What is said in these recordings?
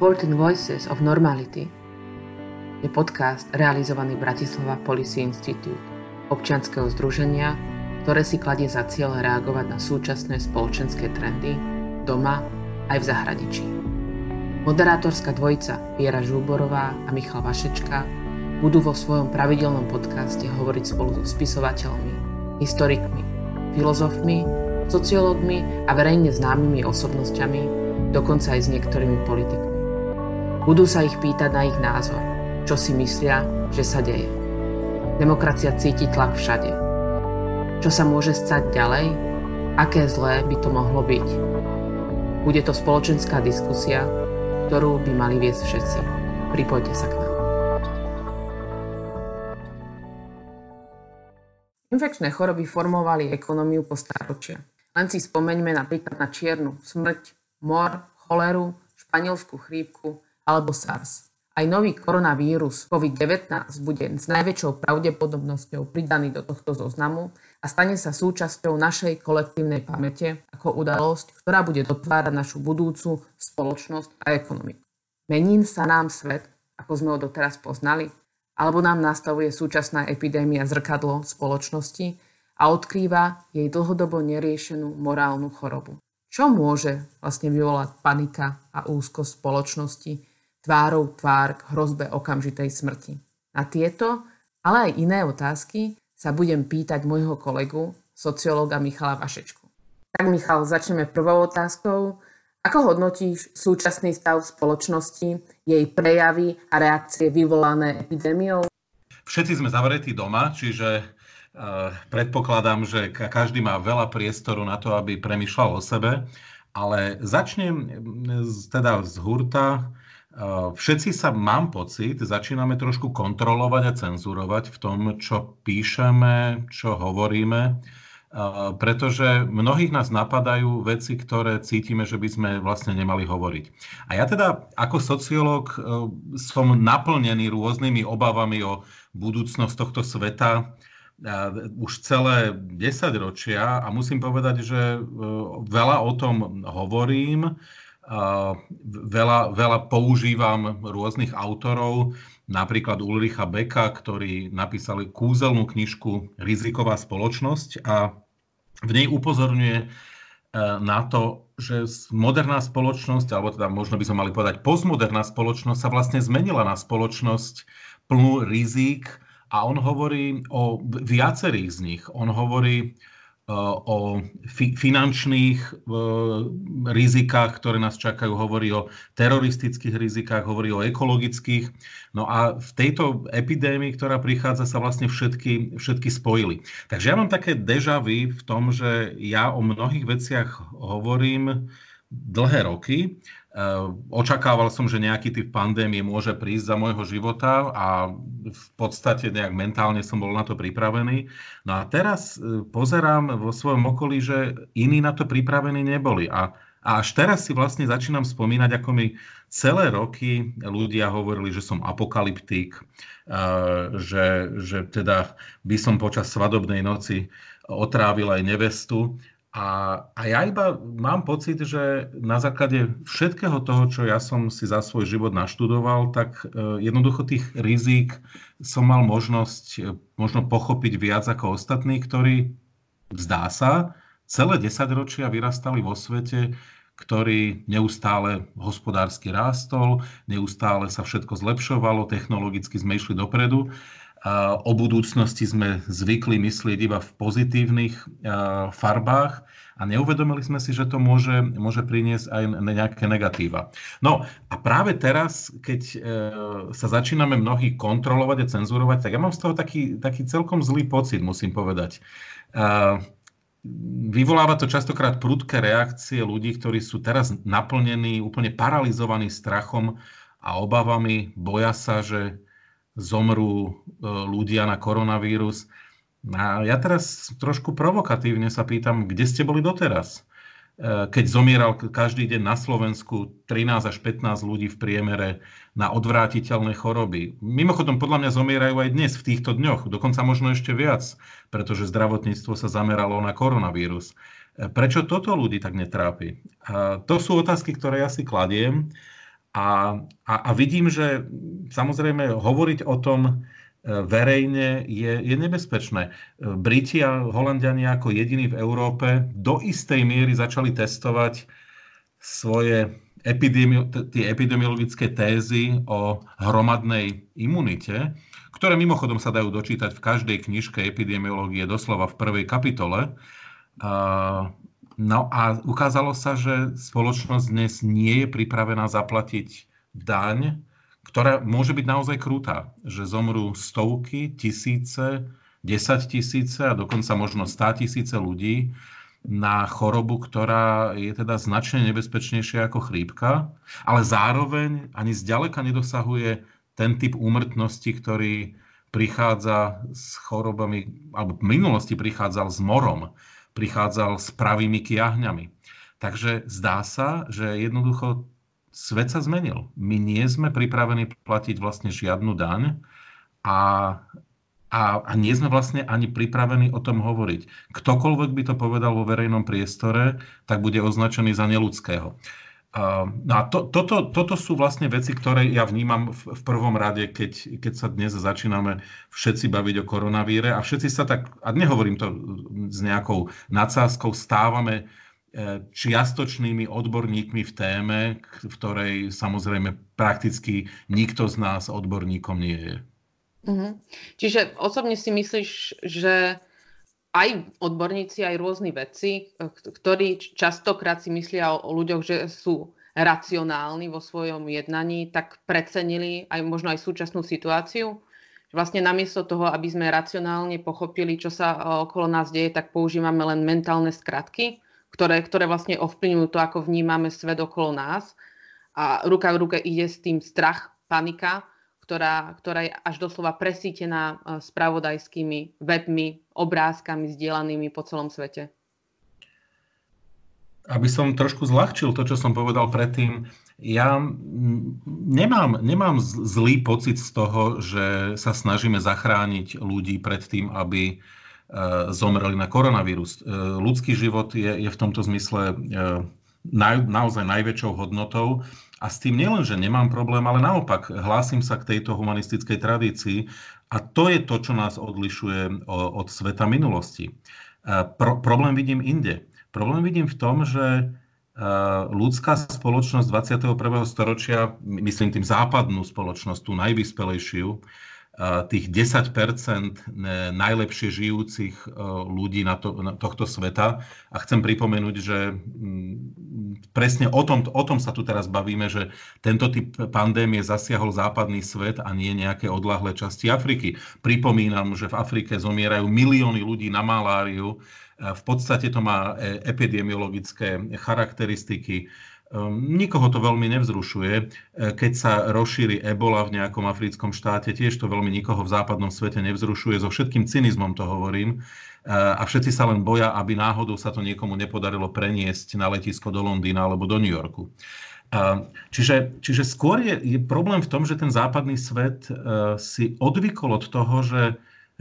14 Voices of Normality je podcast realizovaný Bratislava Policy Institute, občianského združenia, ktoré si kladie za cieľ reagovať na súčasné spoločenské trendy doma aj v zahraničí. Moderátorská dvojica Viera Žúborová a Michal Vašečka budú vo svojom pravidelnom podcaste hovoriť spolu so spisovateľmi, historikmi, filozofmi, sociológmi a verejne známymi osobnosťami, dokonca aj s niektorými politikmi. Budú sa ich pýtať na ich názor, čo si myslia, že sa deje. Demokracia cíti tlak všade. Čo sa môže stať ďalej? Aké zlé by to mohlo byť? Bude to spoločenská diskusia, ktorú by mali viesť všetci. Pripojte sa k nám. Infekčné choroby formovali ekonómiu po stáročia. Len si spomeňme napríklad na čiernu smrť, mor, choleru, španielskú chrípku alebo SARS. Aj nový koronavírus COVID-19 bude s najväčšou pravdepodobnosťou pridaný do tohto zoznamu a stane sa súčasťou našej kolektívnej pamäte ako udalosť, ktorá bude dotvárať našu budúcu spoločnosť a ekonomiku. Mení sa nám svet, ako sme ho doteraz poznali, alebo nám nastavuje súčasná epidémia zrkadlo spoločnosti a odkrýva jej dlhodobo neriešenú morálnu chorobu. Čo môže vlastne vyvolať panika a úzkosť spoločnosti, tvárou tvár k hrozbe okamžitej smrti. Na tieto, ale aj iné otázky sa budem pýtať môjho kolegu, sociológa Michala Vašečku. Tak Michal, začneme prvou otázkou. Ako hodnotíš súčasný stav spoločnosti, jej prejavy a reakcie vyvolané epidémiou? Všetci sme zavretí doma, čiže uh, predpokladám, že každý má veľa priestoru na to, aby premyšľal o sebe. Ale začnem teda z hurta Všetci sa, mám pocit, začíname trošku kontrolovať a cenzurovať v tom, čo píšeme, čo hovoríme, pretože mnohých nás napadajú veci, ktoré cítime, že by sme vlastne nemali hovoriť. A ja teda ako sociológ e, som naplnený rôznymi obavami o budúcnosť tohto sveta, už celé 10 ročia a musím povedať, že veľa o tom hovorím, veľa, veľa používam rôznych autorov, napríklad Ulricha Beka, ktorí napísali kúzelnú knižku Riziková spoločnosť a v nej upozorňuje e, na to, že moderná spoločnosť, alebo teda možno by sme mali povedať postmoderná spoločnosť sa vlastne zmenila na spoločnosť plnú rizík a on hovorí o viacerých z nich. On hovorí o fi- finančných e, rizikách, ktoré nás čakajú, hovorí o teroristických rizikách, hovorí o ekologických. No a v tejto epidémii, ktorá prichádza, sa vlastne všetky, všetky spojili. Takže ja mám také deja vu v tom, že ja o mnohých veciach hovorím dlhé roky očakával som, že nejaký typ pandémie môže prísť za môjho života a v podstate nejak mentálne som bol na to pripravený. No a teraz e, pozerám vo svojom okolí, že iní na to pripravení neboli. A, a až teraz si vlastne začínam spomínať, ako mi celé roky ľudia hovorili, že som apokalyptik, e, že, že teda by som počas svadobnej noci otrávil aj nevestu. A, a ja iba mám pocit, že na základe všetkého toho, čo ja som si za svoj život naštudoval, tak e, jednoducho tých rizík som mal možnosť e, možno pochopiť viac ako ostatní, ktorí, zdá sa, celé desaťročia vyrastali vo svete, ktorý neustále hospodársky rástol, neustále sa všetko zlepšovalo, technologicky sme išli dopredu O budúcnosti sme zvykli myslieť iba v pozitívnych farbách a neuvedomili sme si, že to môže, môže priniesť aj nejaké negatíva. No a práve teraz, keď e, sa začíname mnohí kontrolovať a cenzurovať, tak ja mám z toho taký, taký celkom zlý pocit, musím povedať. Vyvoláva to častokrát prudké reakcie ľudí, ktorí sú teraz naplnení, úplne paralizovaní strachom a obavami, boja sa, že zomrú e, ľudia na koronavírus. A ja teraz trošku provokatívne sa pýtam, kde ste boli doteraz? E, keď zomieral každý deň na Slovensku 13 až 15 ľudí v priemere na odvrátiteľné choroby. Mimochodom, podľa mňa zomierajú aj dnes, v týchto dňoch, dokonca možno ešte viac, pretože zdravotníctvo sa zameralo na koronavírus. E, prečo toto ľudí tak netrápi? A to sú otázky, ktoré ja si kladiem A, a, a vidím, že samozrejme hovoriť o tom e, verejne je, je nebezpečné. E, Briti a Holandiani ako jediní v Európe do istej miery začali testovať svoje epidemi- tie epidemiologické tézy o hromadnej imunite, ktoré mimochodom sa dajú dočítať v každej knižke epidemiológie doslova v prvej kapitole. No a ukázalo sa, že spoločnosť dnes nie je pripravená zaplatiť daň, ktorá môže byť naozaj krutá. Že zomrú stovky, tisíce, desať tisíce a dokonca možno stá tisíce ľudí na chorobu, ktorá je teda značne nebezpečnejšia ako chrípka, ale zároveň ani zďaleka nedosahuje ten typ úmrtnosti, ktorý prichádza s chorobami, alebo v minulosti prichádzal s morom prichádzal s pravými kiahňami. Takže zdá sa, že jednoducho svet sa zmenil. My nie sme pripravení platiť vlastne žiadnu daň a, a, a nie sme vlastne ani pripravení o tom hovoriť. Ktokoľvek by to povedal vo verejnom priestore, tak bude označený za neludského. No a to, toto, toto sú vlastne veci, ktoré ja vnímam v, v prvom rade, keď, keď sa dnes začíname všetci baviť o koronavíre a všetci sa tak, a nehovorím to s nejakou nadsázkou, stávame e, čiastočnými odborníkmi v téme, v ktorej samozrejme prakticky nikto z nás odborníkom nie je. Mhm. Čiže osobne si myslíš, že aj odborníci, aj rôzni vedci, ktorí častokrát si myslia o, o ľuďoch, že sú racionálni vo svojom jednaní, tak precenili aj možno aj súčasnú situáciu. Vlastne namiesto toho, aby sme racionálne pochopili, čo sa eh, okolo nás deje, tak používame len mentálne skratky, ktoré, ktoré vlastne ovplyvňujú to, ako vnímame svet okolo nás. A ruka v ruke ide s tým strach, panika, ktorá, ktorá je až doslova presítená e, spravodajskými webmi, obrázkami zdieľanými po celom svete. Aby som trošku zľahčil to, čo som povedal predtým, ja nemám, nemám zlý pocit z toho, že sa snažíme zachrániť ľudí pred tým, aby e, zomreli na koronavírus. E, ľudský život je, je v tomto zmysle naj, naozaj najväčšou hodnotou a s tým nielen, že nemám problém, ale naopak hlásim sa k tejto humanistickej tradícii a to je to, čo nás odlišuje od sveta minulosti. Pro, problém vidím inde. Problém vidím v tom, že ľudská spoločnosť 21. storočia, myslím tým západnú spoločnosť, tú najvyspelejšiu, tých 10 najlepšie žijúcich e, ľudí na, to, na tohto sveta. A chcem pripomenúť, že mm, presne o tom, o tom sa tu teraz bavíme, že tento typ pandémie zasiahol západný svet a nie nejaké odlahlé časti Afriky. Pripomínam, že v Afrike zomierajú milióny ľudí na maláriu. V podstate to má e, epidemiologické charakteristiky nikoho to veľmi nevzrušuje. E, keď sa rozšíri ebola v nejakom africkom štáte, tiež to veľmi nikoho v západnom svete nevzrušuje. So všetkým cynizmom to hovorím. E, a všetci sa len boja, aby náhodou sa to niekomu nepodarilo preniesť na letisko do Londýna alebo do New Yorku. Čiže, čiže skôr je, je problém v tom, že ten západný svet si odvykol od toho, že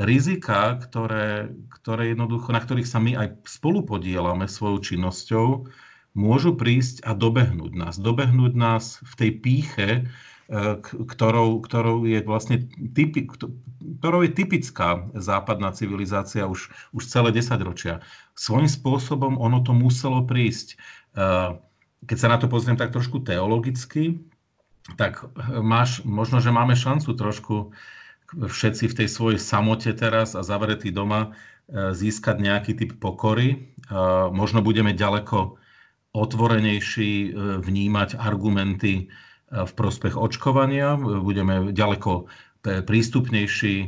rizika, ktoré, ktoré jednoducho, na ktorých sa my aj spolu podielame svojou činnosťou, môžu prísť a dobehnúť nás. Dobehnúť nás v tej píche, e, ktorou, ktorou, je vlastne typi, ktorou je typická západná civilizácia už, už celé 10 ročia. Svojím spôsobom ono to muselo prísť. E, keď sa na to pozriem tak trošku teologicky, tak máš, možno, že máme šancu trošku všetci v tej svojej samote teraz a zavretí doma e, získať nejaký typ pokory. Možno budeme ďaleko otvorenejší e, vnímať argumenty e, v prospech očkovania, budeme ďaleko prístupnejší e,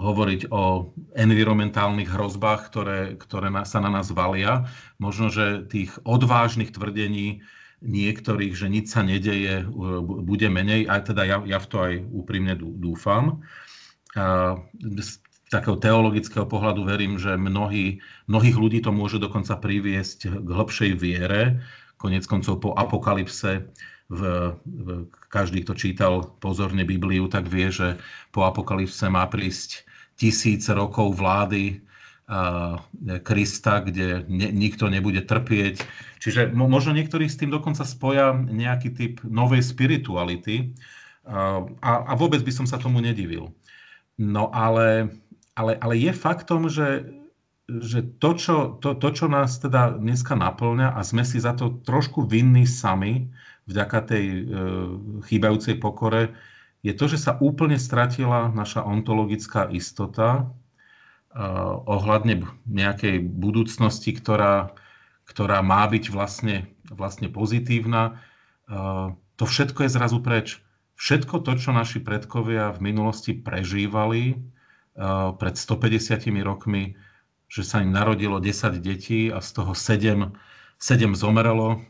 hovoriť o environmentálnych hrozbách, ktoré, ktoré sa na nás valia. Možno, že tých odvážnych tvrdení niektorých, že nič sa nedeje, bude menej, aj teda ja, ja v to aj úprimne dúfam takého teologického pohľadu verím, že mnohí, mnohých ľudí to môže dokonca priviesť k hĺbšej viere. Konec koncov po apokalypse v, v, každý, kto čítal pozorne Bibliu, tak vie, že po apokalypse má prísť tisíc rokov vlády Krista, kde ne, nikto nebude trpieť. Čiže možno niektorí s tým dokonca spoja nejaký typ novej spirituality a, a vôbec by som sa tomu nedivil. No ale, ale, ale je faktom, že, že to, čo, to, to, čo nás teda dneska naplňa a sme si za to trošku vinní sami, vďaka tej e, chýbajúcej pokore, je to, že sa úplne stratila naša ontologická istota, ohľadne nejakej budúcnosti, ktorá, ktorá má byť vlastne, vlastne pozitívna. To všetko je zrazu preč. Všetko to, čo naši predkovia v minulosti prežívali pred 150 rokmi, že sa im narodilo 10 detí a z toho 7, 7 zomrelo,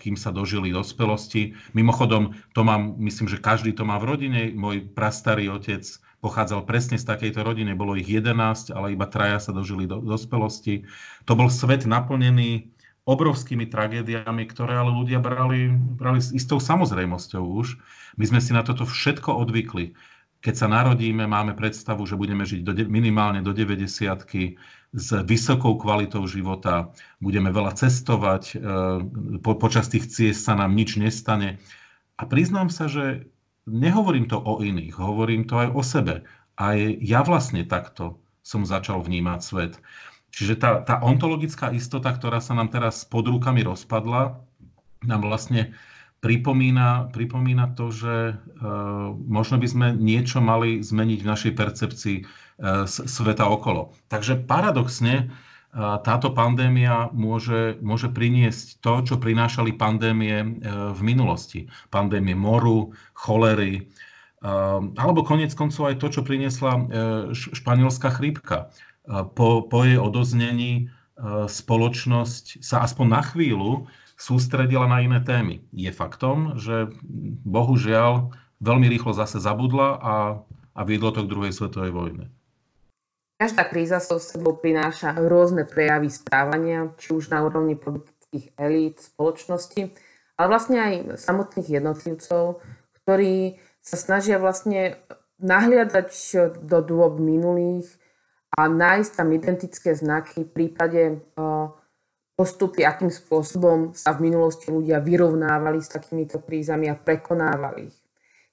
kým sa dožili dospelosti. Mimochodom, to mám, myslím, že každý to má v rodine. Môj prastarý otec pochádzal presne z takejto rodiny. Bolo ich 11, ale iba traja sa dožili do dospelosti. To bol svet naplnený obrovskými tragédiami, ktoré ale ľudia brali, brali s istou samozrejmosťou už. My sme si na toto všetko odvykli. Keď sa narodíme, máme predstavu, že budeme žiť do, minimálne do 90 s vysokou kvalitou života, budeme veľa cestovať, e, po, počas tých ciest sa nám nič nestane. A priznám sa, že nehovorím to o iných, hovorím to aj o sebe. Aj ja vlastne takto som začal vnímať svet. Čiže tá, tá ontologická istota, ktorá sa nám teraz pod rukami rozpadla, nám vlastne pripomína, pripomína to, že e, možno by sme niečo mali zmeniť v našej percepcii e, sveta okolo. Takže paradoxne, táto pandémia môže, môže priniesť to, čo prinášali pandémie e, v minulosti. Pandémie moru, cholery, e, alebo konec koncov aj to, čo priniesla e, španielská chrípka. Po, po jej odoznení spoločnosť sa aspoň na chvíľu sústredila na iné témy. Je faktom, že bohužiaľ veľmi rýchlo zase zabudla a, a viedlo to k druhej svetovej vojne. Každá kríza so sebou prináša rôzne prejavy správania, či už na úrovni politických elít, spoločnosti, ale vlastne aj samotných jednotlivcov, ktorí sa snažia vlastne nahliadať do dôb minulých a nájsť tam identické znaky v prípade postupy, akým spôsobom sa v minulosti ľudia vyrovnávali s takýmito krízami a prekonávali ich.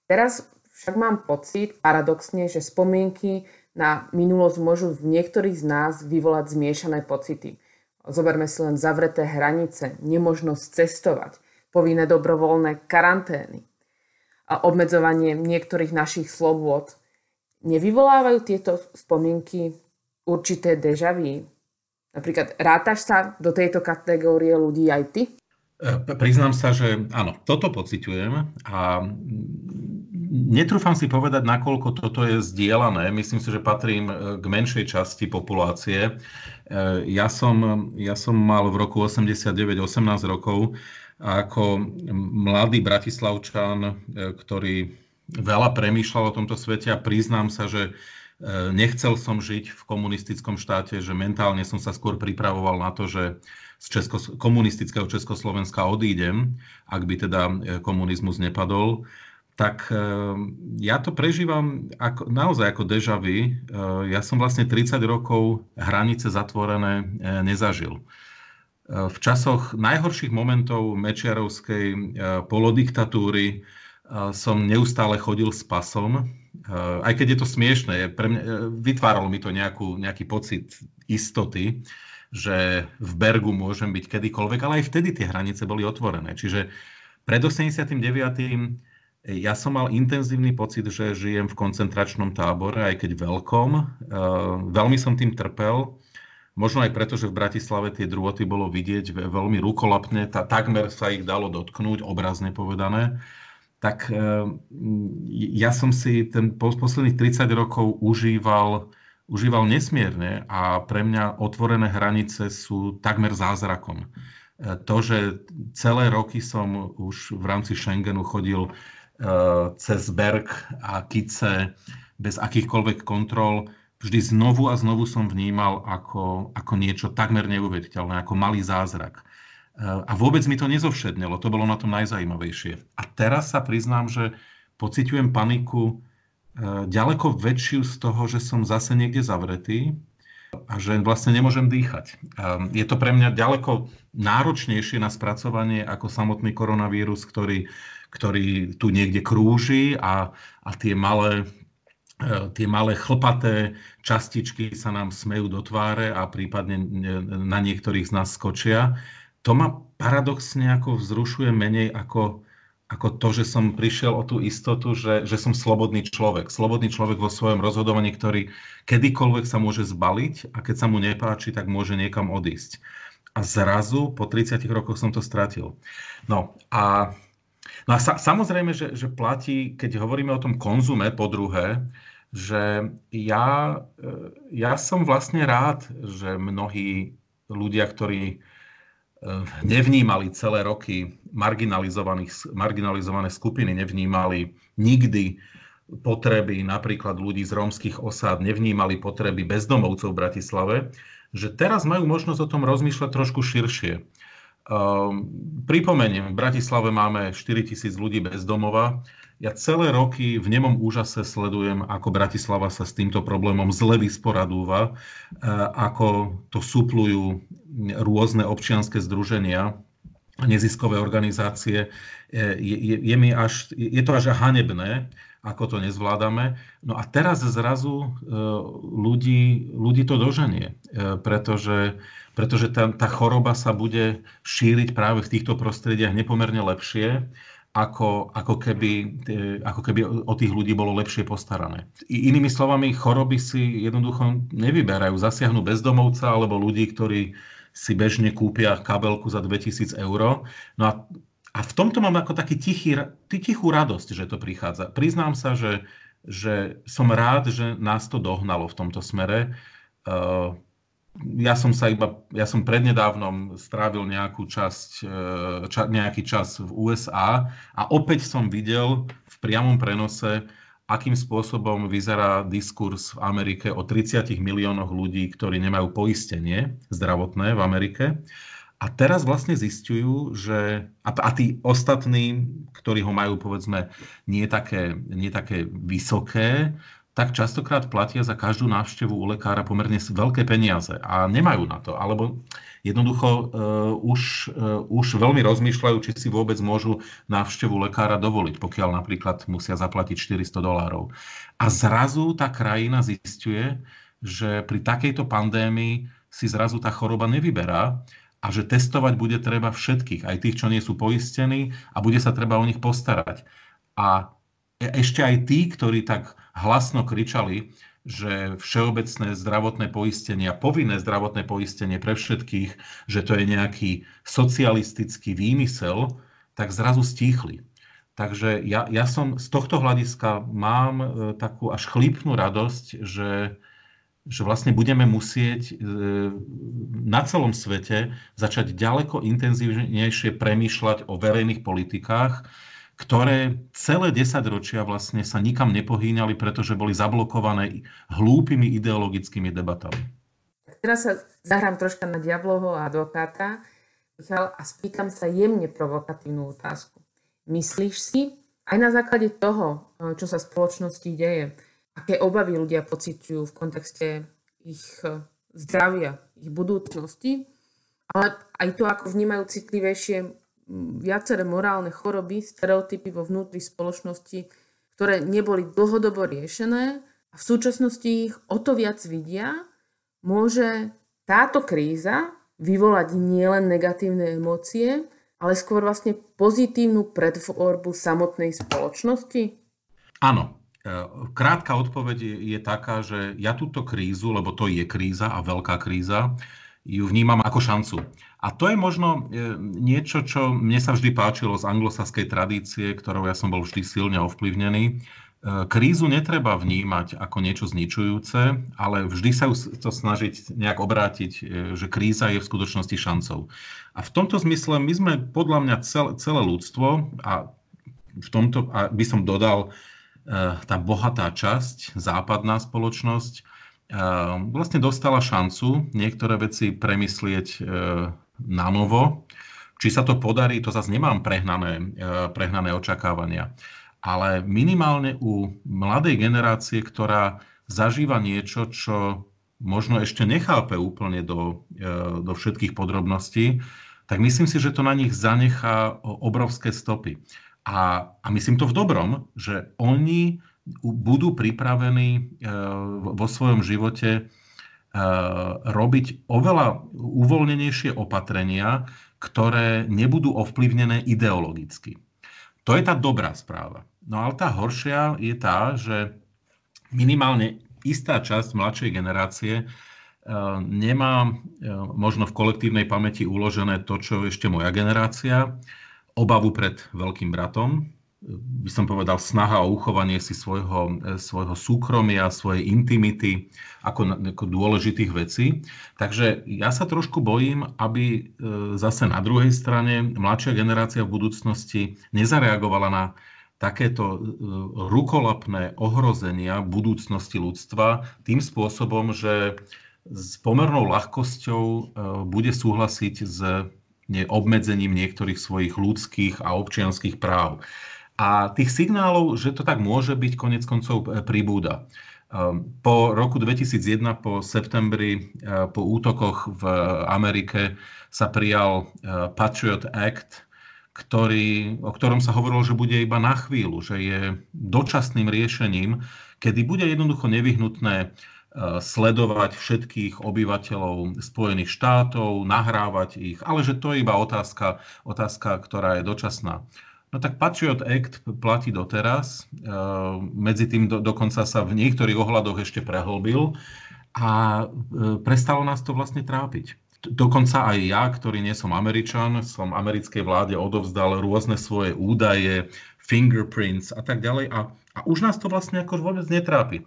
Teraz však mám pocit, paradoxne, že spomienky na minulosť môžu v niektorých z nás vyvolať zmiešané pocity. Zoberme si len zavreté hranice, nemožnosť cestovať, povinné dobrovoľné karantény a obmedzovanie niektorých našich slobôd. Nevyvolávajú tieto spomienky určité dežavy? Napríklad rátaš sa do tejto kategórie ľudí aj ty? E, priznám sa, že áno, toto pociťujem a Netrúfam si povedať, nakoľko toto je zdieľané. Myslím si, že patrím e, k menšej časti populácie. E, ja som, ja som mal v roku 89 18 rokov a ako mladý bratislavčan, ktorý veľa premýšľal o tomto svete a priznám sa, že nechcel som žiť v komunistickom štáte, že mentálne som sa skôr pripravoval na to, že z Česko- komunistického Československa odídem, ak by teda komunizmus nepadol tak eh, ja to prežívam ako, naozaj ako deja vu. Ja som vlastne 30 rokov hranice zatvorené nezažil. V časoch najhorších momentov Mečiarovskej polodiktatúry som neustále chodil s pasom, aj keď je to smiešné, pre mňa, vytváralo mi to nejakú, nejaký pocit istoty, že v Bergu môžem byť kedykoľvek, ale aj vtedy tie hranice boli otvorené. Čiže pred 89 ja som mal intenzívny pocit, že žijem v koncentračnom tábore, aj keď veľkom. Eh, veľmi som tým trpel. Možno aj preto, že v Bratislave tie druhoty bolo vidieť veľmi rukolapne, tá, takmer sa ich dalo dotknúť, obrazne povedané. Tak eh, ja som si ten posledných 30 rokov užíval, užíval nesmierne a pre mňa otvorené hranice sú takmer zázrakom. Eh, to, že celé roky som už v rámci Schengenu chodil Eh, cez Berg a Kice bez akýchkoľvek kontrol, vždy znovu a znovu som vnímal ako, ako niečo takmer neuveriteľné, ako malý zázrak. A vôbec mi to nezovšednelo, to bolo na tom najzajímavejšie. A teraz sa priznám, že pociťujem paniku eh, ďaleko väčšiu z toho, že som zase niekde zavretý, a že vlastne nemôžem dýchať. Je to pre mňa ďaleko náročnejšie na spracovanie ako samotný koronavírus, ktorý, ktorý tu niekde krúži a, a tie malé e, tie malé chlpaté častičky sa nám smejú do tváre a prípadne na niektorých z nás skočia. To ma paradoxne ako vzrušuje menej ako, ako to, že som prišiel o tú istotu, že, že som slobodný človek. Slobodný človek vo svojom rozhodovaní, ktorý kedykoľvek sa môže zbaliť a keď sa mu nepáči, tak môže niekam odísť. A zrazu po 30 rokoch som to stratil. No a, no a sa, samozrejme, že, že platí, keď hovoríme o tom konzume po druhé, že ja, e, ja som vlastne rád, že mnohí ľudia, ktorí nevnímali celé roky marginalizované skupiny, nevnímali nikdy potreby napríklad ľudí z rómskych osád, nevnímali potreby bezdomovcov v Bratislave, že teraz majú možnosť o tom rozmýšľať trošku širšie. Um, pripomeniem, v Bratislave máme 4 tisíc ľudí bez domova. Ja celé roky v nemom úžase sledujem, ako Bratislava sa s týmto problémom zle vysporadúva, uh, ako to suplujú rôzne občianské združenia neziskové organizácie. Uh, je, je, je, mi až, je to až hanebné, ako to nezvládame. No a teraz zrazu uh, ľudí, ľudí to doženie, pretože pretože tá, tá choroba sa bude šíriť práve v týchto prostrediach nepomerne lepšie, ako, ako, keby, ako keby o tých ľudí bolo lepšie postarané. Inými slovami, choroby si jednoducho nevyberajú. Zasiahnu bezdomovca alebo ľudí, ktorí si bežne kúpia kabelku za 2000 eur. No a, a v tomto mám ako taký tichý, tichú radosť, že to prichádza. Priznám sa, že, že som rád, že nás to dohnalo v tomto smere. Uh, ja som sa iba, ja som prednedávnom strávil nejakú časť, e, ča, nejaký čas v USA a opäť som videl v priamom prenose, akým spôsobom vyzerá diskurs v Amerike o 30 miliónoch ľudí, ktorí nemajú poistenie zdravotné v Amerike. A teraz vlastne zistujú, že a, a tí ostatní, ktorí ho majú povedzme nie také, nie také vysoké, tak častokrát platia za každú návštevu u lekára pomerne veľké peniaze a nemajú na to. Alebo jednoducho uh, už, uh, už veľmi rozmýšľajú, či si vôbec môžu návštevu lekára dovoliť, pokiaľ napríklad musia zaplatiť 400 dolárov. A zrazu tá krajina zistuje, že pri takejto pandémii si zrazu tá choroba nevyberá a že testovať bude treba všetkých, aj tých, čo nie sú poistení a bude sa treba o nich postarať. A ešte aj tí, ktorí tak hlasno kričali, že všeobecné zdravotné poistenie a povinné zdravotné poistenie pre všetkých, že to je nejaký socialistický výmysel, tak zrazu stíchli. Takže ja, ja som z tohto hľadiska mám e, takú až chlípnú radosť, že, že vlastne budeme musieť e, na celom svete začať ďaleko intenzívnejšie premýšľať o verejných politikách, ktoré celé desaťročia vlastne sa nikam nepohýňali, pretože boli zablokované hlúpými ideologickými debatami. Teraz sa zahrám troška na diablovho advokáta Michal, a spýtam sa jemne provokatívnu otázku. Myslíš si, aj na základe toho, čo sa v spoločnosti deje, aké obavy ľudia pociťujú v kontexte ich zdravia, ich budúcnosti, ale aj to, ako vnímajú citlivejšie viaceré morálne choroby, stereotypy vo vnútri spoločnosti, ktoré neboli dlhodobo riešené a v súčasnosti ich o to viac vidia, môže táto kríza vyvolať nielen negatívne emócie, ale skôr vlastne pozitívnu predvorbu samotnej spoločnosti? Áno. E, krátka odpoveď je taká, že ja túto krízu, lebo to je kríza a veľká kríza, ju vnímam ako šancu. A to je možno e, niečo, čo mne sa vždy páčilo z anglosaskej tradície, ktorou ja som bol vždy silne ovplyvnený. E, krízu netreba vnímať ako niečo zničujúce, ale vždy sa to snažiť nejak obrátiť, e, že kríza je v skutočnosti šancou. A v tomto zmysle my sme podľa mňa celé, celé ľudstvo a v tomto a by som dodal tá bohatá časť, západná spoločnosť, vlastne dostala šancu niektoré veci premyslieť na novo. Či sa to podarí, to zase nemám prehnané, e, prehnané očakávania. Ale minimálne u mladej generácie, ktorá zažíva niečo, čo možno ešte nechápe úplne do, do všetkých podrobností, tak myslím si, že to na nich zanechá obrovské stopy. A, a myslím to v dobrom, že oni budú pripravení vo svojom živote robiť oveľa uvoľnenejšie opatrenia, ktoré nebudú ovplyvnené ideologicky. To je tá dobrá správa. No ale tá horšia je tá, že minimálne istá časť mladšej generácie nemá možno v kolektívnej pamäti uložené to, čo ešte moja generácia, obavu pred veľkým bratom, by som povedal, snaha o uchovanie si svojho, e, svojho súkromia, svojej intimity ako, ako dôležitých vecí. Takže ja sa trošku bojím, aby e, zase na druhej strane mladšia generácia v budúcnosti nezareagovala na takéto e, rukolapné ohrozenia budúcnosti ľudstva tým spôsobom, že s pomernou ľahkosťou bude súhlasiť s obmedzením niektorých svojich ľudských a občianských práv. A tých signálov, že to tak môže byť, konec koncov e, pribúda. Ehm, po roku 2001, po septembri, e, po útokoch v Amerike sa prijal e, Patriot Act, ktorý, o ktorom sa hovorilo, že bude iba na chvíľu, že je dočasným riešením, kedy bude jednoducho nevyhnutné sledovať všetkých obyvateľov Spojených štátov, nahrávať ich, ale že to je iba otázka, otázka ktorá je dočasná. No tak Patriot Act platí doteraz. E, medzi tým do, dokonca sa v niektorých ohľadoch ešte prehlbil a e, prestalo nás to vlastne trápiť. Dokonca aj ja, ktorý nie som Američan, som americkej vláde odovzdal rôzne svoje údaje, fingerprints a tak ďalej a, a už nás to vlastne ako vôbec netrápi.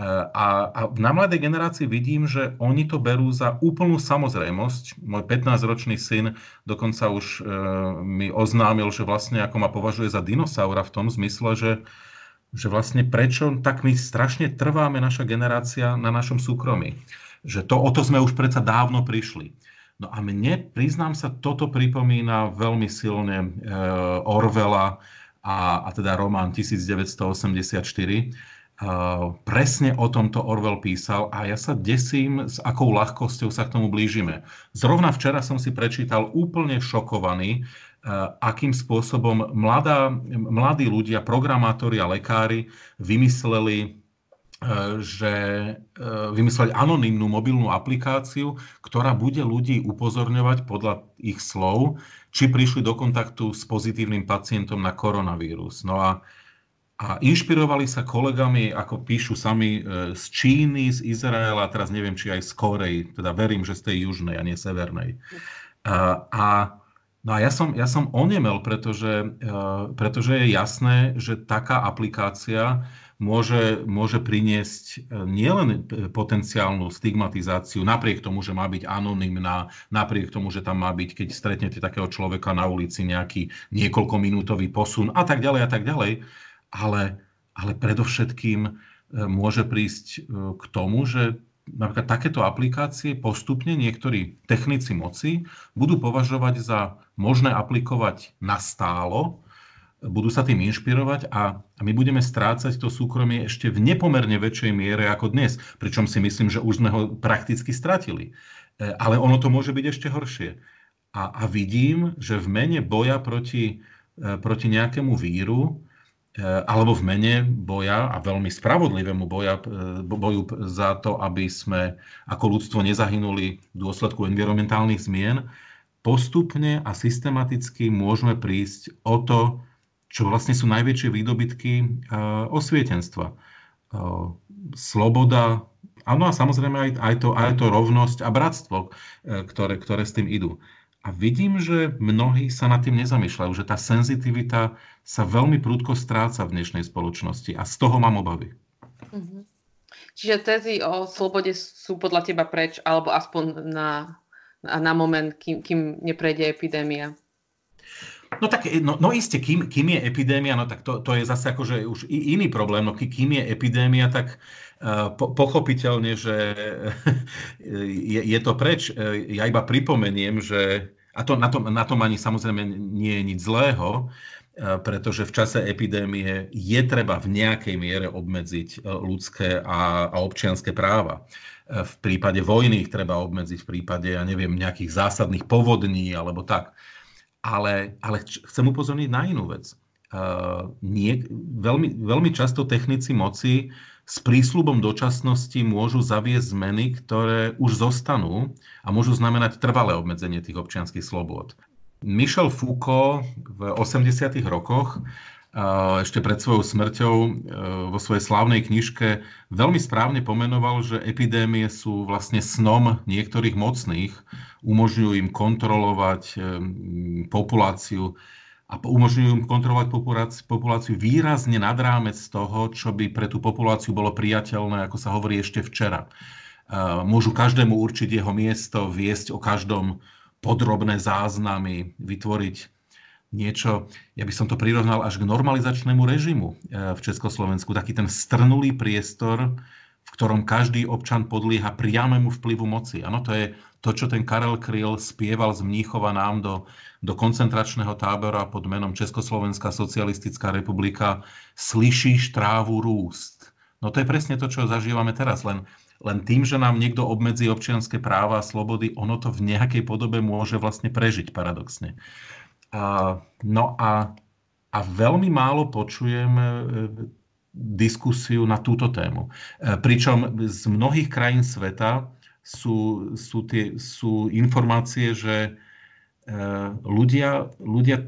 A, a na mladej generácii vidím, že oni to berú za úplnú samozrejmosť. Môj 15-ročný syn dokonca už e, mi oznámil, že vlastne ako ma považuje za dinosaura v tom zmysle, že, že vlastne prečo tak my strašne trváme naša generácia na našom súkromí. Že to, o to sme už predsa dávno prišli. No a mne, priznám sa, toto pripomína veľmi silne e, Orvela a, a teda román 1984, presne o tomto Orwell písal a ja sa desím, s akou ľahkosťou sa k tomu blížime. Zrovna včera som si prečítal úplne šokovaný, akým spôsobom mladá, mladí ľudia, programátori a lekári vymysleli že vymysleli anonymnú mobilnú aplikáciu, ktorá bude ľudí upozorňovať podľa ich slov, či prišli do kontaktu s pozitívnym pacientom na koronavírus. No a a inšpirovali sa kolegami, ako píšu sami, e, z Číny, z Izraela, teraz neviem, či aj z Korei, teda verím, že z tej južnej a nie severnej. A, a, no a ja som, ja som onemel, pretože, e, pretože je jasné, že taká aplikácia môže, môže priniesť e, nielen potenciálnu stigmatizáciu, napriek tomu, že má byť anonymná, napriek tomu, že tam má byť, keď stretnete takého človeka na ulici, nejaký niekoľkominútový posun a tak ďalej a tak ďalej, ale, ale predovšetkým e, môže prísť e, k tomu, že napríklad takéto aplikácie postupne niektorí technici moci budú považovať za možné aplikovať na stálo, budú sa tým inšpirovať a, my budeme strácať to súkromie ešte v nepomerne väčšej miere ako dnes, pričom si myslím, že už sme ho prakticky stratili. E, ale ono to môže byť ešte horšie. A, a vidím, že v mene boja proti, proti nejakému víru alebo v mene boja a veľmi spravodlivému boja, e, boju za to, aby sme ako ľudstvo nezahynuli v dôsledku environmentálnych zmien, postupne a systematicky môžeme prísť o to, čo vlastne sú najväčšie výdobytky e, osvietenstva. Sloboda, áno a samozrejme aj, to, aj to rovnosť a bratstvo, ktoré, ktoré s tým idú. A vidím, že mnohí sa nad tým nezamýšľajú, že tá senzitivita sa veľmi prúdko stráca v dnešnej spoločnosti a z toho mám obavy. Mm-hmm. Čiže tezy o slobode sú podľa teba preč, alebo aspoň na, na, moment, kým, kým neprejde epidémia? No tak, no, no iste, kým, kým je epidémia, no tak to, to je zase akože už iný problém. No kým je epidémia, tak uh, po, pochopiteľne, že je, je to preč. Ja iba pripomeniem, že a to, na, tom, na tom ani samozrejme nie je nič zlého, pretože v čase epidémie je treba v nejakej miere obmedziť ľudské a, a občianské práva. v prípade vojny ich treba obmedziť, v prípade, ja neviem, nejakých zásadných povodní alebo tak. Ale, ale chcem upozorniť na inú vec. Uh, nie, veľmi, veľmi často technici moci s prísľubom dočasnosti môžu zaviesť zmeny, ktoré už zostanú a môžu znamenať trvalé obmedzenie tých občianských slobôd. Michel Foucault v 80. rokoch ešte pred svojou smrťou e, vo svojej slávnej knižke veľmi správne pomenoval, že epidémie sú vlastne snom niektorých mocných, umožňujú im kontrolovať e, populáciu a umožňujú im kontrolovať populáciu výrazne nad rámec toho, čo by pre tú populáciu bolo priateľné, ako sa hovorí ešte včera. E, môžu každému určiť jeho miesto, viesť o každom podrobné záznamy, vytvoriť niečo, ja by som to prirovnal až k normalizačnému režimu eh, v Československu, taký ten strnulý priestor, v ktorom každý občan podlieha priamému vplyvu moci. Áno, to je to, čo ten Karel Kryl spieval z Mníchova nám do, do koncentračného tábora pod menom Československá socialistická republika Slyšíš trávu rúst. No to je presne to, čo zažívame teraz, len, len tým, že nám niekto obmedzí občianské práva a slobody, ono to v nejakej podobe môže vlastne prežiť paradoxne. No a, a veľmi málo počujem e, diskusiu na túto tému. E, pričom z mnohých krajín sveta sú, sú, tie, sú informácie, že e, ľudia, ľudia,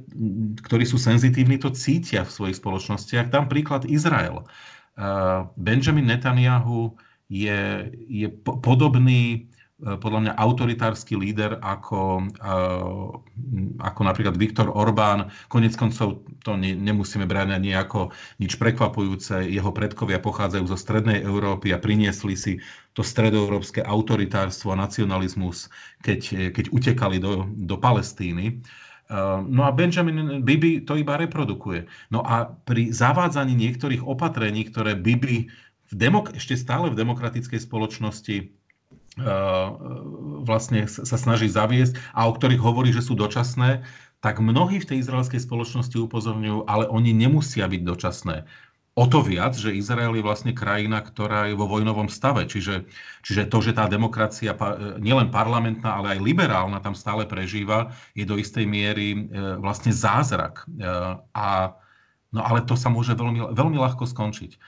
ktorí sú senzitívni, to cítia v svojich spoločnostiach. Dám príklad Izrael. Benjamin Netanyahu je, je podobný podľa mňa autoritársky líder ako, e, ako napríklad Viktor Orbán. Konec koncov to ne, nemusíme brať ani ako nič prekvapujúce. Jeho predkovia pochádzajú zo strednej Európy a priniesli si to stredoeurópske autoritárstvo a nacionalizmus, keď, keď utekali do, do Palestíny. E, no a Benjamin Bibi to iba reprodukuje. No a pri zavádzaní niektorých opatrení, ktoré Bibi v demok- ešte stále v demokratickej spoločnosti vlastne sa snaží zaviesť a o ktorých hovorí, že sú dočasné, tak mnohí v tej izraelskej spoločnosti upozorňujú, ale oni nemusia byť dočasné. O to viac, že Izrael je vlastne krajina, ktorá je vo vojnovom stave. Čiže, čiže to, že tá demokracia nielen parlamentná, ale aj liberálna tam stále prežíva, je do istej miery e, vlastne zázrak. E, a, no ale to sa môže veľmi, veľmi ľahko skončiť.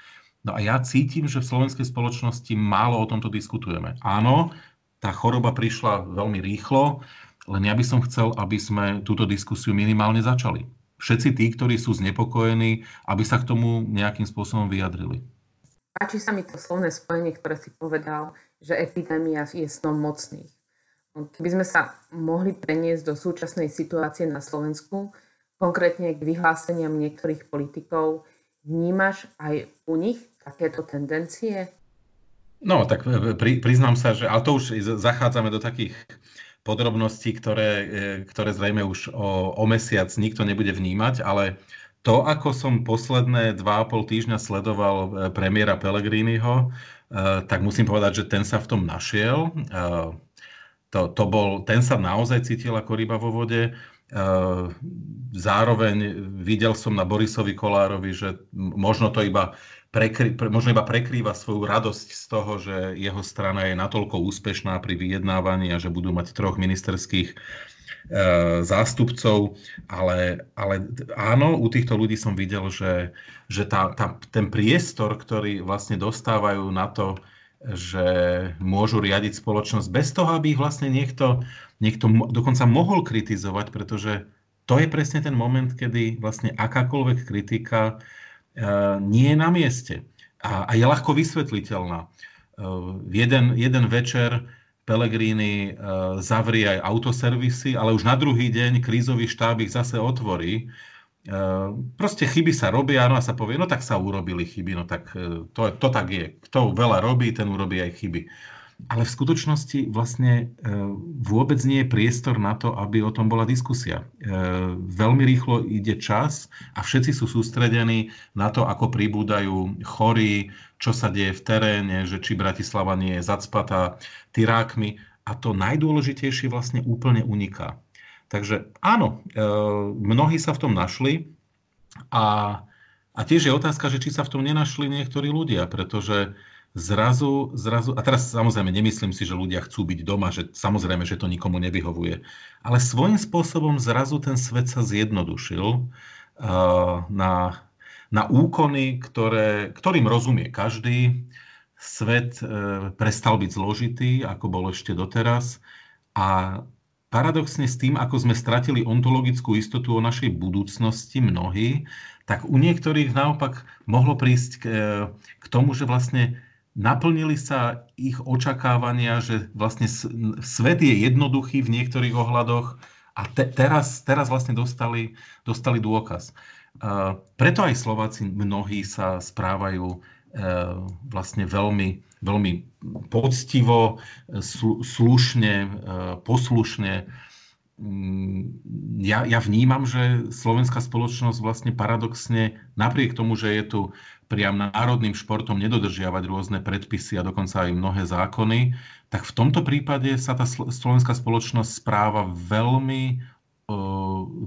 No a ja cítim, že v slovenskej spoločnosti málo o tomto diskutujeme. Áno, tá choroba prišla veľmi rýchlo, len ja by som chcel, aby sme túto diskusiu minimálne začali. Všetci tí, ktorí sú znepokojení, aby sa k tomu nejakým spôsobom vyjadrili. Páči sa mi to slovné spojenie, ktoré si povedal, že epidémia je snom mocných. Keby sme sa mohli preniesť do súčasnej situácie na Slovensku, konkrétne k vyhláseniam niektorých politikov, vnímaš aj u nich takéto tendencie? No, tak e, pri, priznám sa, že, ale to už zachádzame do takých podrobností, ktoré, e, ktoré zrejme už o, o mesiac nikto nebude vnímať, ale to, ako som posledné 2,5 týždňa sledoval e, premiéra Pellegriniho, tak musím povedať, že ten sa v tom našiel. To, to bol, ten sa naozaj cítil ako ryba vo vode. Zároveň videl som na Borisovi Kolárovi, že možno to iba prekry, pre, možno iba prekrýva svoju radosť z toho, že jeho strana je natoľko úspešná pri vyjednávaní a že budú mať troch ministerských e, zástupcov, ale, ale áno, u týchto ľudí som videl, že, že tá, tá, ten priestor, ktorý vlastne dostávajú na to, že môžu riadiť spoločnosť bez toho, aby ich vlastne niekto, niekto dokonca mohol kritizovať, pretože to je presne ten moment, kedy vlastne akákoľvek kritika Eh, nie je na mieste a, a je ľahko vysvetliteľná. Eh, jeden, jeden večer Pelegrini eh, zavrie aj autoservisy, ale už na druhý deň krízový štáb ich zase otvorí. Proste chyby sa robia, no a sa povie, no tak sa urobili chyby, no tak to, to tak je. Kto veľa robí, ten urobí aj chyby ale v skutočnosti vlastne e, vôbec nie je priestor na to, aby o tom bola diskusia. E, veľmi rýchlo ide čas a všetci sú sústredení na to, ako pribúdajú chorí, čo sa deje v teréne, že či Bratislava nie je zacpatá tyrákmi a to najdôležitejšie vlastne úplne uniká. Takže áno, e, mnohí sa v tom našli a, a tiež je otázka, že či sa v tom nenašli niektorí ľudia, pretože zrazu, zrazu, a teraz samozrejme nemyslím si, že ľudia chcú byť doma, že samozrejme, že to nikomu nevyhovuje, ale svojím spôsobom zrazu ten svet sa zjednodušil uh, na, na úkony, ktoré, ktorým rozumie každý. Svet uh, prestal byť zložitý, ako bol ešte doteraz. A paradoxne s tým, ako sme stratili ontologickú istotu o našej budúcnosti mnohí, tak u niektorých naopak mohlo prísť k, e, k tomu, že vlastne naplnili sa ich očakávania, že vlastne svet je jednoduchý v niektorých ohľadoch a te, teraz, teraz vlastne dostali, dostali dôkaz. Uh, preto aj Slováci mnohí sa správajú uh, vlastne veľmi, veľmi poctivo, slu, slušne, poslušne Mm, ja, ja vnímam, že slovenská spoločnosť vlastne paradoxne, napriek tomu, že je tu priam národným športom nedodržiavať rôzne predpisy a dokonca aj mnohé zákony, tak v tomto prípade sa tá slovenská spoločnosť správa veľmi,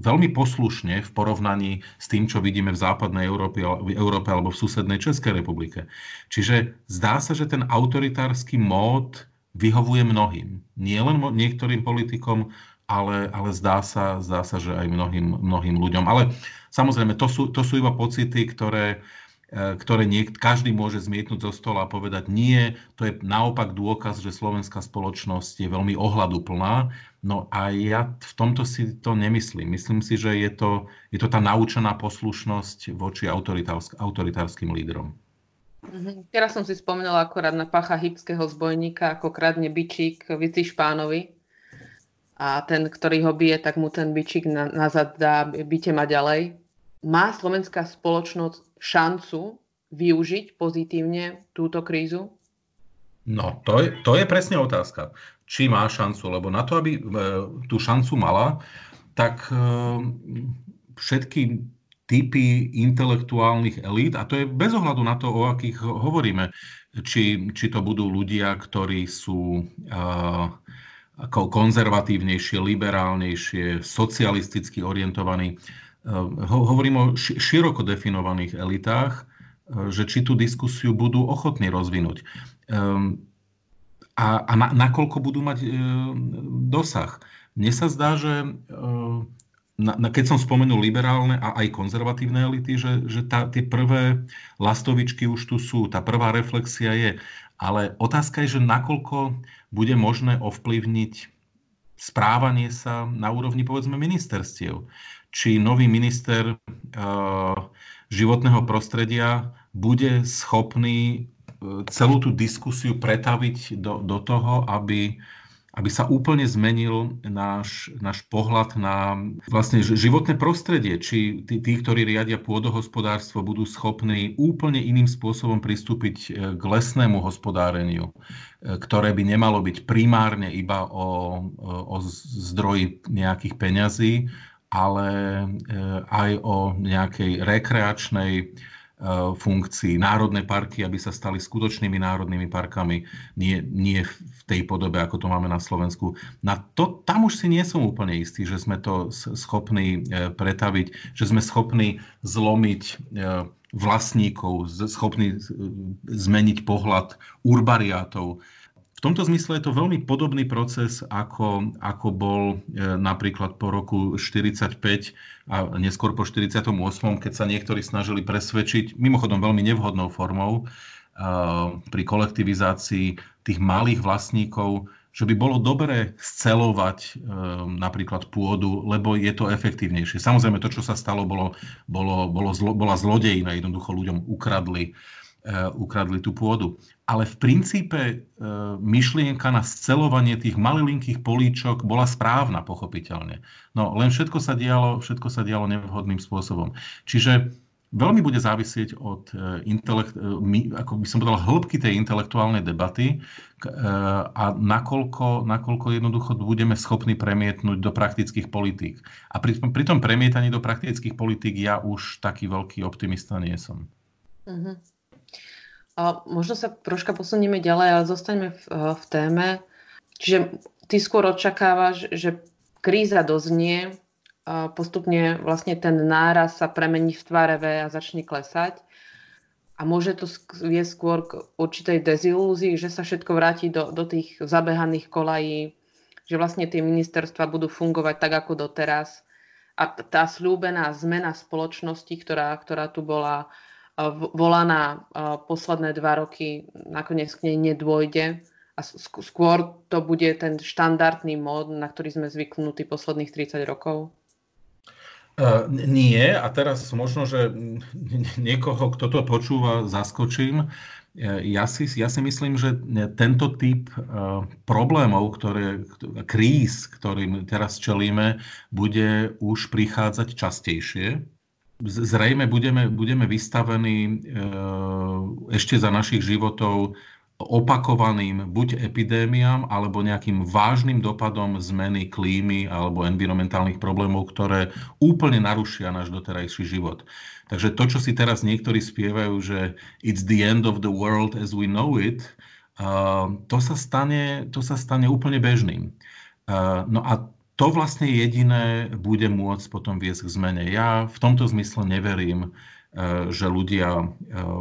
veľmi poslušne v porovnaní s tým, čo vidíme v západnej Európe, v Európe alebo v susednej Českej republike. Čiže zdá sa, že ten autoritársky mód vyhovuje mnohým. Nie len niektorým politikom, ale, ale zdá, sa, zdá sa, že aj mnohým, mnohým ľuďom. Ale samozrejme, to sú, to sú iba pocity, ktoré, e, ktoré niek- každý môže zmietnúť zo stola a povedať nie, to je naopak dôkaz, že slovenská spoločnosť je veľmi ohľaduplná. No a ja v tomto si to nemyslím. Myslím si, že je to, je to tá naučená poslušnosť voči autoritárskym lídrom. Mhm. Teraz som si spomenula akorát na pacha hybského zbojníka, ako kradne bičík Vici Špánovi a ten, ktorý ho bije, tak mu ten byčík na, nazad dá, byte ma ďalej. Má slovenská spoločnosť šancu využiť pozitívne túto krízu? No, to je, to je presne otázka. Či má šancu, lebo na to, aby e, tú šancu mala, tak e, všetky typy intelektuálnych elít, a to je bez ohľadu na to, o akých hovoríme, či, či to budú ľudia, ktorí sú uh, ako konzervatívnejšie, liberálnejšie, socialisticky orientovaní. Eh, hovorím o široko definovaných elitách, eh, že či tú diskusiu budú ochotní rozvinúť. Ehm, a, a na, nakoľko budú mať e, dosah. Mne sa zdá, že e, na, na, keď som spomenul liberálne a aj konzervatívne elity, že, že tá, tie prvé lastovičky už tu sú, tá prvá reflexia je. Ale otázka je, že nakoľko bude možné ovplyvniť správanie sa na úrovni povedzme ministerstiev. Či nový minister uh, životného prostredia bude schopný uh, celú tú diskusiu pretaviť do, do toho, aby aby sa úplne zmenil náš, náš pohľad na vlastne životné prostredie. Či tí, tí, ktorí riadia pôdohospodárstvo, budú schopní úplne iným spôsobom pristúpiť e, k lesnému hospodáreniu, ktoré by nemalo byť primárne iba o, o zdroji nejakých peňazí, ale e, aj o nejakej rekreačnej Eh, funkcií. Národné parky, aby sa stali skutočnými národnými parkami, nie, nie v tej podobe, ako to máme na Slovensku. Na to, tam už si nie som úplne istý, že sme to schopní eh, pretaviť, že sme schopní zlomiť eh, vlastníkov, schopní zmeniť pohľad urbariátov v tomto zmysle je to veľmi podobný proces, ako, ako bol e, napríklad po roku 45 a neskôr po 48, keď sa niektorí snažili presvedčiť, mimochodom veľmi nevhodnou formou, e, pri kolektivizácii tých malých vlastníkov, že by bolo dobré scelovať e, napríklad pôdu, lebo je to efektívnejšie. Samozrejme, to, čo sa stalo, bolo, bolo, bolo zlo, bola zlodejina, jednoducho ľuďom ukradli ukradli tú pôdu. Ale v princípe eh, myšlienka na scelovanie tých malilinkých políčok bola správna, pochopiteľne. No len všetko sa dialo, všetko sa dialo nevhodným spôsobom. Čiže veľmi bude závisieť od eh, intelekt, ako by som povedal, hĺbky tej intelektuálnej debaty a nakoľko, nakoľko jednoducho budeme schopní premietnúť do praktických politík. A pri, pri tom premietaní do praktických politík ja už taký veľký optimista nie som. Uh-huh. A možno sa troška posunieme ďalej, ale zostaneme v, eh, v téme. Čiže ty skôr očakávaš, že kríza doznie, a postupne vlastne ten náraz sa premení v tvare V a začne klesať. a môže to viesť skôr k určitej dezilúzii, že sa všetko vráti do, do tých zabehaných kolají, že vlastne tie ministerstva budú fungovať tak ako doteraz. A tá slúbená zmena spoločnosti, ktorá, ktorá tu bola volaná posledné dva roky, nakoniec k nej nedôjde. A skôr to bude ten štandardný mód, na ktorý sme zvyknutí posledných 30 rokov? Uh, nie, a teraz možno, že niekoho, kto to počúva, zaskočím. Ja si, ja si myslím, že tento typ uh, problémov, ktoré, kríz, ktorým teraz čelíme, bude už prichádzať častejšie. Zrejme budeme, budeme vystavení uh, ešte za našich životov opakovaným buď epidémiám alebo nejakým vážnym dopadom zmeny klímy alebo environmentálnych problémov, ktoré úplne narušia náš doterajší život. Takže to, čo si teraz niektorí spievajú, že it's the end of the world as we know it, uh, to, sa stane, to sa stane úplne bežným. Uh, no a to vlastne jediné bude môcť potom viesť k zmene. Ja v tomto zmysle neverím E, že ľudia e,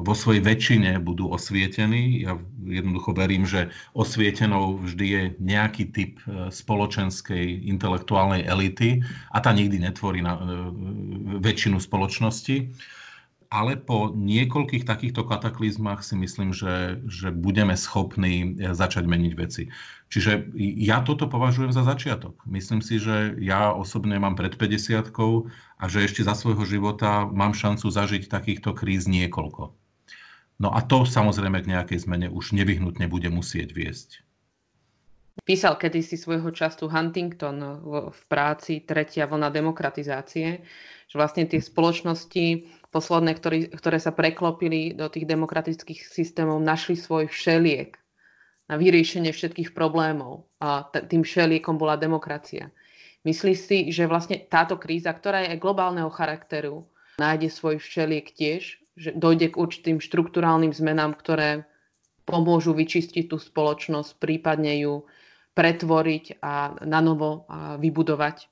vo svojej väčšine budú osvietení. Ja jednoducho verím, že osvietenou vždy je nejaký typ e, spoločenskej intelektuálnej elity a tá nikdy netvorí na väčšinu spoločnosti ale po niekoľkých takýchto kataklizmách si myslím, že, že budeme schopní eh, začať meniť veci. Čiže ja toto považujem za začiatok. Myslím si, že ja osobne mám pred 50 a že ešte za svojho života mám šancu zažiť takýchto kríz niekoľko. No a to samozrejme k nejakej zmene už nevyhnutne bude musieť viesť. Písal kedysi svojho času Huntington v práci Tretia vlna demokratizácie, že vlastne tie spoločnosti posledné, ktorý, ktoré sa preklopili do tých demokratických systémov, našli svoj všeliek na vyriešenie všetkých problémov. A tým všeliekom bola demokracia. Myslí si, že vlastne táto kríza, ktorá je globálneho charakteru, nájde svoj všeliek tiež, že dojde k určitým štruktúrálnym zmenám, ktoré pomôžu vyčistiť tú spoločnosť, prípadne ju pretvoriť a nanovo vybudovať?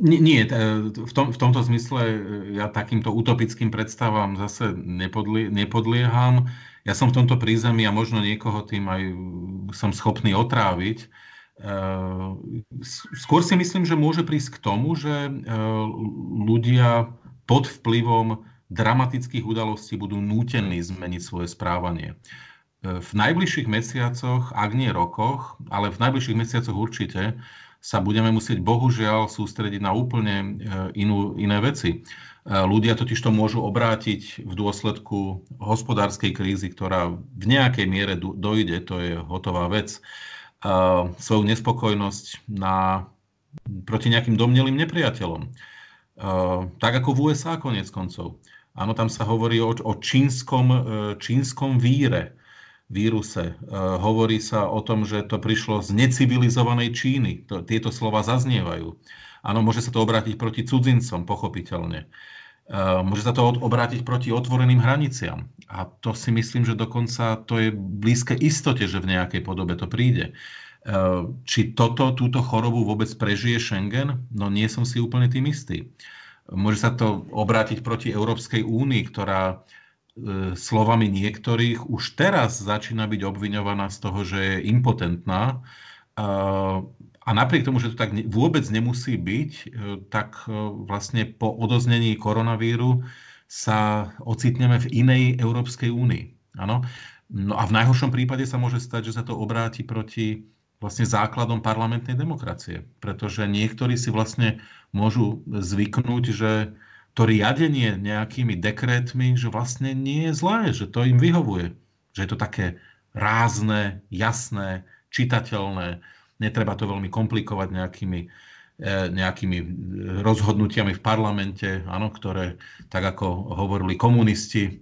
Nie, v, tom, v tomto zmysle e, ja takýmto utopickým predstavám zase nepodlie, nepodlieham. Ja som v tomto prízemí a možno niekoho tým aj som schopný otráviť. E, skôr si myslím, že môže prísť k tomu, že e, ľudia pod vplyvom dramatických udalostí budú nútení zmeniť svoje správanie. V najbližších mesiacoch, ak nie rokoch, ale v najbližších mesiacoch určite, sa budeme musieť bohužiaľ sústrediť na úplne e, inú, iné veci. E, ľudia totiž to môžu obrátiť v dôsledku hospodárskej krízy, ktorá v nejakej miere dojde, to je hotová vec, e, svoju nespokojnosť na, proti nejakým domnelým nepriateľom. Tak ako v USA konec koncov. Áno, tam sa hovorí o, o čínskom, čínskom víre víruse. E, hovorí sa o tom, že to prišlo z necivilizovanej Číny. To, tieto slova zaznievajú. Áno, môže sa to obrátiť proti cudzincom, pochopiteľne. E, môže sa to obrátiť proti otvoreným hraniciam. A to si myslím, že dokonca to je blízke istote, že v nejakej podobe to príde. E, či toto, túto chorobu vôbec prežije Schengen? No nie som si úplne tým istý. Môže sa to obrátiť proti Európskej únii, ktorá slovami niektorých už teraz začína byť obviňovaná z toho, že je impotentná. A napriek tomu, že to tak vôbec nemusí byť, e, tak e, vlastne po odoznení koronavíru sa ocitneme v inej Európskej únii. Áno? No a v najhoršom prípade sa môže stať, že sa to obráti proti vlastne základom parlamentnej demokracie. Pretože niektorí si vlastne môžu zvyknúť, že to riadenie nejakými dekrétmi, že vlastne nie je zlé, že to im vyhovuje. Že je to také rázne, jasné, čitateľné, netreba to veľmi komplikovať nejakými, e, nejakými rozhodnutiami v parlamente, áno, ktoré, tak ako hovorili komunisti,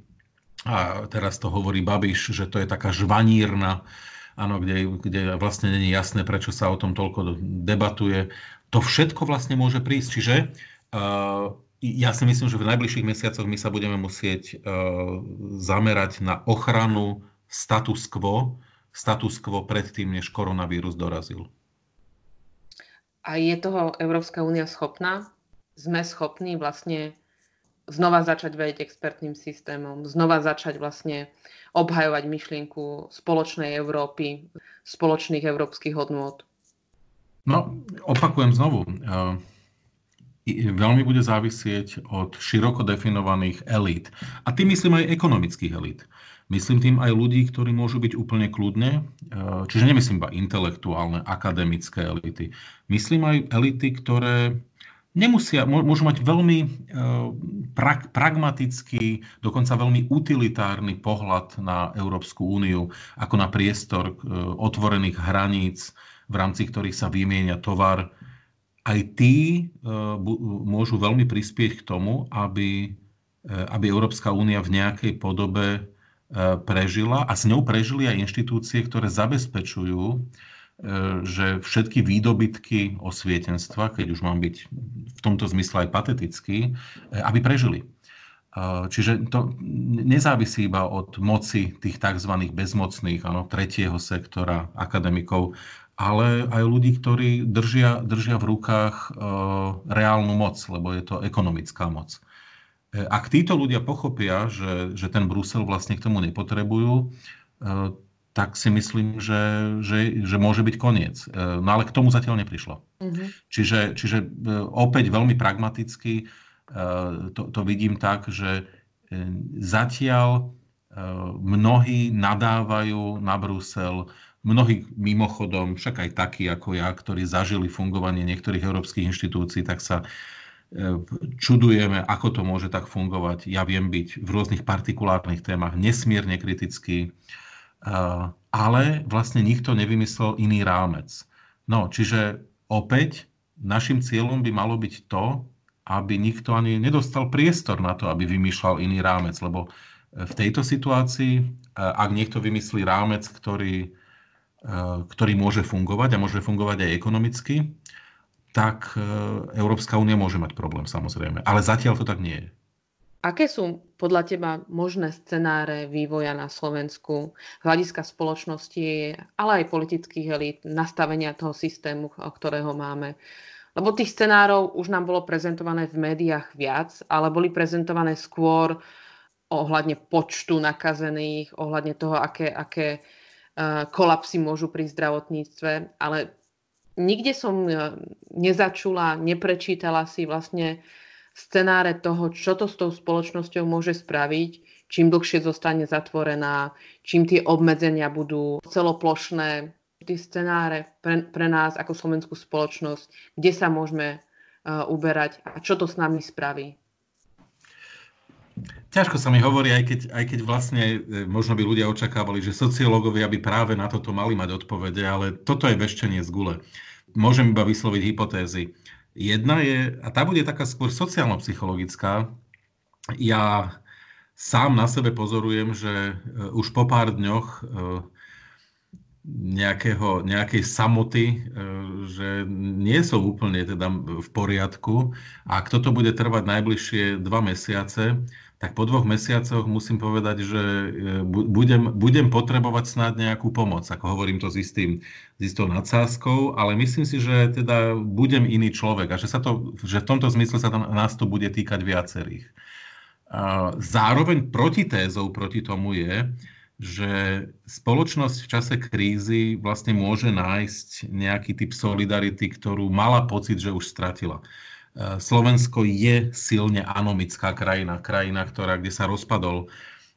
a teraz to hovorí Babiš, že to je taká žvanírna, áno, kde, kde vlastne není jasné, prečo sa o tom toľko debatuje. To všetko vlastne môže prísť. Čiže uh, ja si myslím, že v najbližších mesiacoch my sa budeme musieť uh, zamerať na ochranu status quo, status quo predtým, než koronavírus dorazil. A je toho Európska únia schopná? Sme schopní vlastne znova začať veriť expertným systémom, znova začať vlastne obhajovať myšlienku spoločnej Európy, spoločných európskych hodnôt? No, opakujem znovu. Veľmi bude závisieť od široko definovaných elít. A tým myslím aj ekonomických elít. Myslím tým aj ľudí, ktorí môžu byť úplne kľudne, čiže nemyslím iba intelektuálne, akademické elity. Myslím aj elity, ktoré nemusia, môžu mať veľmi pra, pragmatický, dokonca veľmi utilitárny pohľad na Európsku úniu, ako na priestor otvorených hraníc, v rámci ktorých sa vymieňa tovar. Aj tí môžu veľmi prispieť k tomu, aby, aby Európska únia v nejakej podobe prežila a s ňou prežili aj inštitúcie, ktoré zabezpečujú, že všetky výdobytky osvietenstva, keď už mám byť v tomto zmysle aj patetický, aby prežili. Čiže to nezávisí iba od moci tých tzv. bezmocných, ano, tretieho sektora, akademikov, ale aj ľudí, ktorí držia, držia v rukách e, reálnu moc, lebo je to ekonomická moc. E, ak títo ľudia pochopia, že, že ten Brusel vlastne k tomu nepotrebujú, e, tak si myslím, že, že, že môže byť koniec. No ale k tomu zatiaľ neprišlo. Mm-hmm. Čiže, čiže opäť veľmi pragmaticky to, to vidím tak, že zatiaľ mnohí nadávajú na Brusel, mnohí mimochodom, však aj takí ako ja, ktorí zažili fungovanie niektorých európskych inštitúcií, tak sa čudujeme, ako to môže tak fungovať. Ja viem byť v rôznych partikulárnych témach nesmierne kritický, ale vlastne nikto nevymyslel iný rámec. No, čiže opäť našim cieľom by malo byť to, aby nikto ani nedostal priestor na to, aby vymýšľal iný rámec, lebo v tejto situácii, ak niekto vymyslí rámec, ktorý, ktorý môže fungovať a môže fungovať aj ekonomicky, tak e, Európska únia môže mať problém samozrejme. Ale zatiaľ to tak nie je. Aké sú podľa teba možné scenáre vývoja na Slovensku hľadiska spoločnosti, ale aj politických elít, nastavenia toho systému, ktorého máme? Lebo tých scenárov už nám bolo prezentované v médiách viac, ale boli prezentované skôr ohľadne počtu nakazených, ohľadne toho, aké, aké e, kolapsy môžu pri zdravotníctve, ale nikde som e, nezačula, neprečítala si vlastne scenáre toho, čo to s tou spoločnosťou môže spraviť, čím dlhšie zostane zatvorená, čím tie obmedzenia budú celoplošné. Tie scenáre pre, pre nás ako slovenskú spoločnosť, kde sa môžeme uh, uberať a čo to s nami spraví. Ťažko sa mi hovorí, aj keď, aj keď vlastne e, možno by ľudia očakávali, že sociológovia by práve na toto mali mať odpovede, ale toto je veštenie z gule môžem iba vysloviť hypotézy. Jedna je, a tá bude taká skôr sociálno-psychologická, ja sám na sebe pozorujem, že e, už po pár dňoch e, nejakého, nejakej samoty, že nie som úplne teda v poriadku. A ak toto bude trvať najbližšie dva mesiace, tak po dvoch mesiacoch musím povedať, že e, budem, budem potrebovať snáď nejakú pomoc. Ako hovorím to s, istým, s istou nadsázkou, ale myslím si, že teda budem iný človek a že, sa to, že v tomto zmysle sa tam, nás to bude týkať viacerých. A zároveň protitézou proti tomu je, že spoločnosť v čase krízy vlastne môže nájsť nejaký typ solidarity, ktorú mala pocit, že už stratila. E, Slovensko je silne anomická krajina, krajina, ktorá, kde sa rozpadol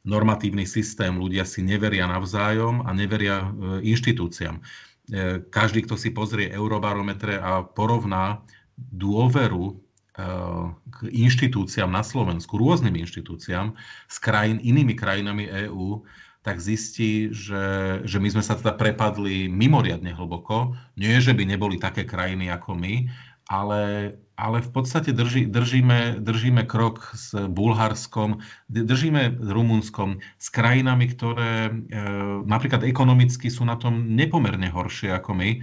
normatívny systém, ľudia si neveria navzájom a neveria e, inštitúciám. E, každý, kto si pozrie eurobarometre a porovná dôveru k inštitúciám na Slovensku, rôznym inštitúciám, s krajín, inými krajinami EÚ, tak zistí, že, že my sme sa teda prepadli mimoriadne hlboko. Nie, že by neboli také krajiny ako my, ale ale v podstate drží, držíme, držíme krok s Bulharskom, držíme Rumunskom, s krajinami, ktoré e, napríklad ekonomicky sú na tom nepomerne horšie ako my. E,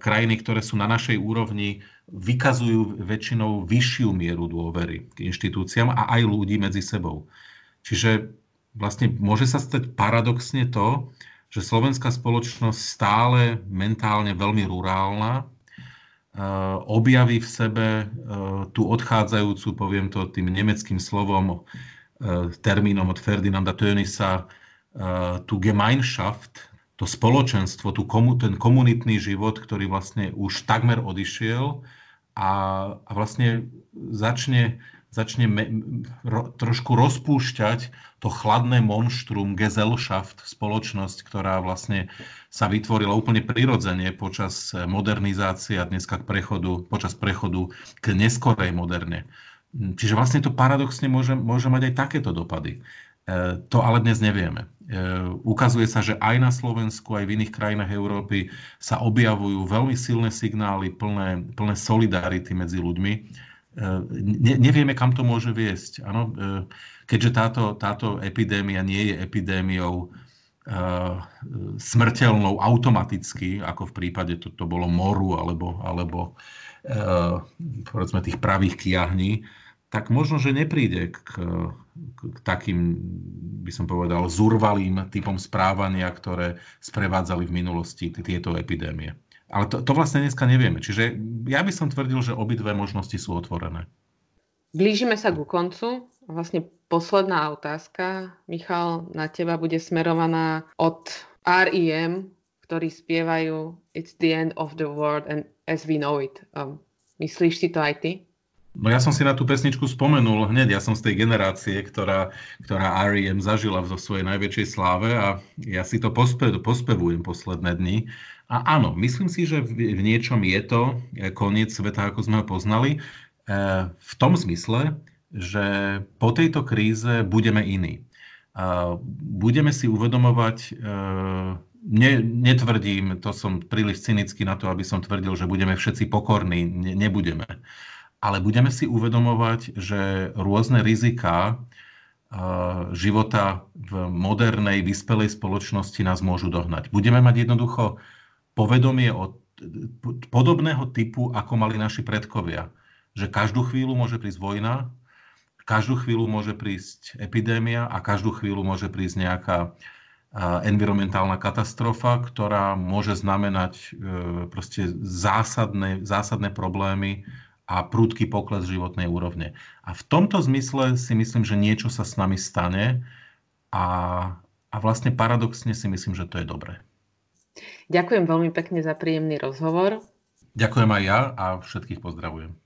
krajiny, ktoré sú na našej úrovni, vykazujú väčšinou vyššiu mieru dôvery k inštitúciám a aj ľudí medzi sebou. Čiže vlastne môže sa stať paradoxne to, že slovenská spoločnosť stále mentálne veľmi rurálna, objaví v sebe tú odchádzajúcu, poviem to tým nemeckým slovom, termínom od Ferdinanda Tönisa, tú Gemeinschaft, to spoločenstvo, tú komu, ten komunitný život, ktorý vlastne už takmer odišiel a, a vlastne začne, začne me, ro, trošku rozpúšťať to chladné monštrum, Gesellschaft, spoločnosť, ktorá vlastne sa vytvorila úplne prirodzene počas modernizácie a dneska k prechodu, počas prechodu k neskorej moderne. Čiže vlastne to paradoxne môže, môže mať aj takéto dopady. E, to ale dnes nevieme. E, ukazuje sa, že aj na Slovensku, aj v iných krajinách Európy sa objavujú veľmi silné signály plné, plné solidarity medzi ľuďmi. E, ne, nevieme, kam to môže viesť. Ano, keďže táto, táto epidémia nie je epidémiou smrteľnou automaticky, ako v prípade to, to bolo moru alebo, alebo povedzme tých pravých kiahní, tak možno, že nepríde k, k, k takým, by som povedal, zurvalým typom správania, ktoré sprevádzali v minulosti tieto epidémie. Ale to, to vlastne dneska nevieme. Čiže ja by som tvrdil, že obidve možnosti sú otvorené. Blížime sa ku koncu. Vlastne posledná otázka, Michal, na teba bude smerovaná od R.E.M., ktorí spievajú It's the end of the world and as we know it. Um, myslíš si to aj ty? No ja som si na tú pesničku spomenul hneď, ja som z tej generácie, ktorá, ktorá R.E.M. zažila vo svojej najväčšej sláve a ja si to pospe, pospevujem posledné dni. A áno, myslím si, že v, niečom je to e, koniec sveta, ako sme ho poznali, e, v tom zmysle, že po tejto kríze budeme iní. Budeme si uvedomovať, e, ne, netvrdím, to som príliš cynický na to, aby som tvrdil, že budeme všetci pokorní, ne, nebudeme ale budeme si uvedomovať, že rôzne riziká života v modernej, vyspelej spoločnosti nás môžu dohnať. Budeme mať jednoducho povedomie o podobného typu, ako mali naši predkovia. Že každú chvíľu môže prísť vojna, každú chvíľu môže prísť epidémia a každú chvíľu môže prísť nejaká environmentálna katastrofa, ktorá môže znamenať e, proste zásadné, zásadné problémy a prúdky pokles životnej úrovne. A v tomto zmysle si myslím, že niečo sa s nami stane a, a vlastne paradoxne si myslím, že to je dobré. Ďakujem veľmi pekne za príjemný rozhovor. Ďakujem aj ja a všetkých pozdravujem.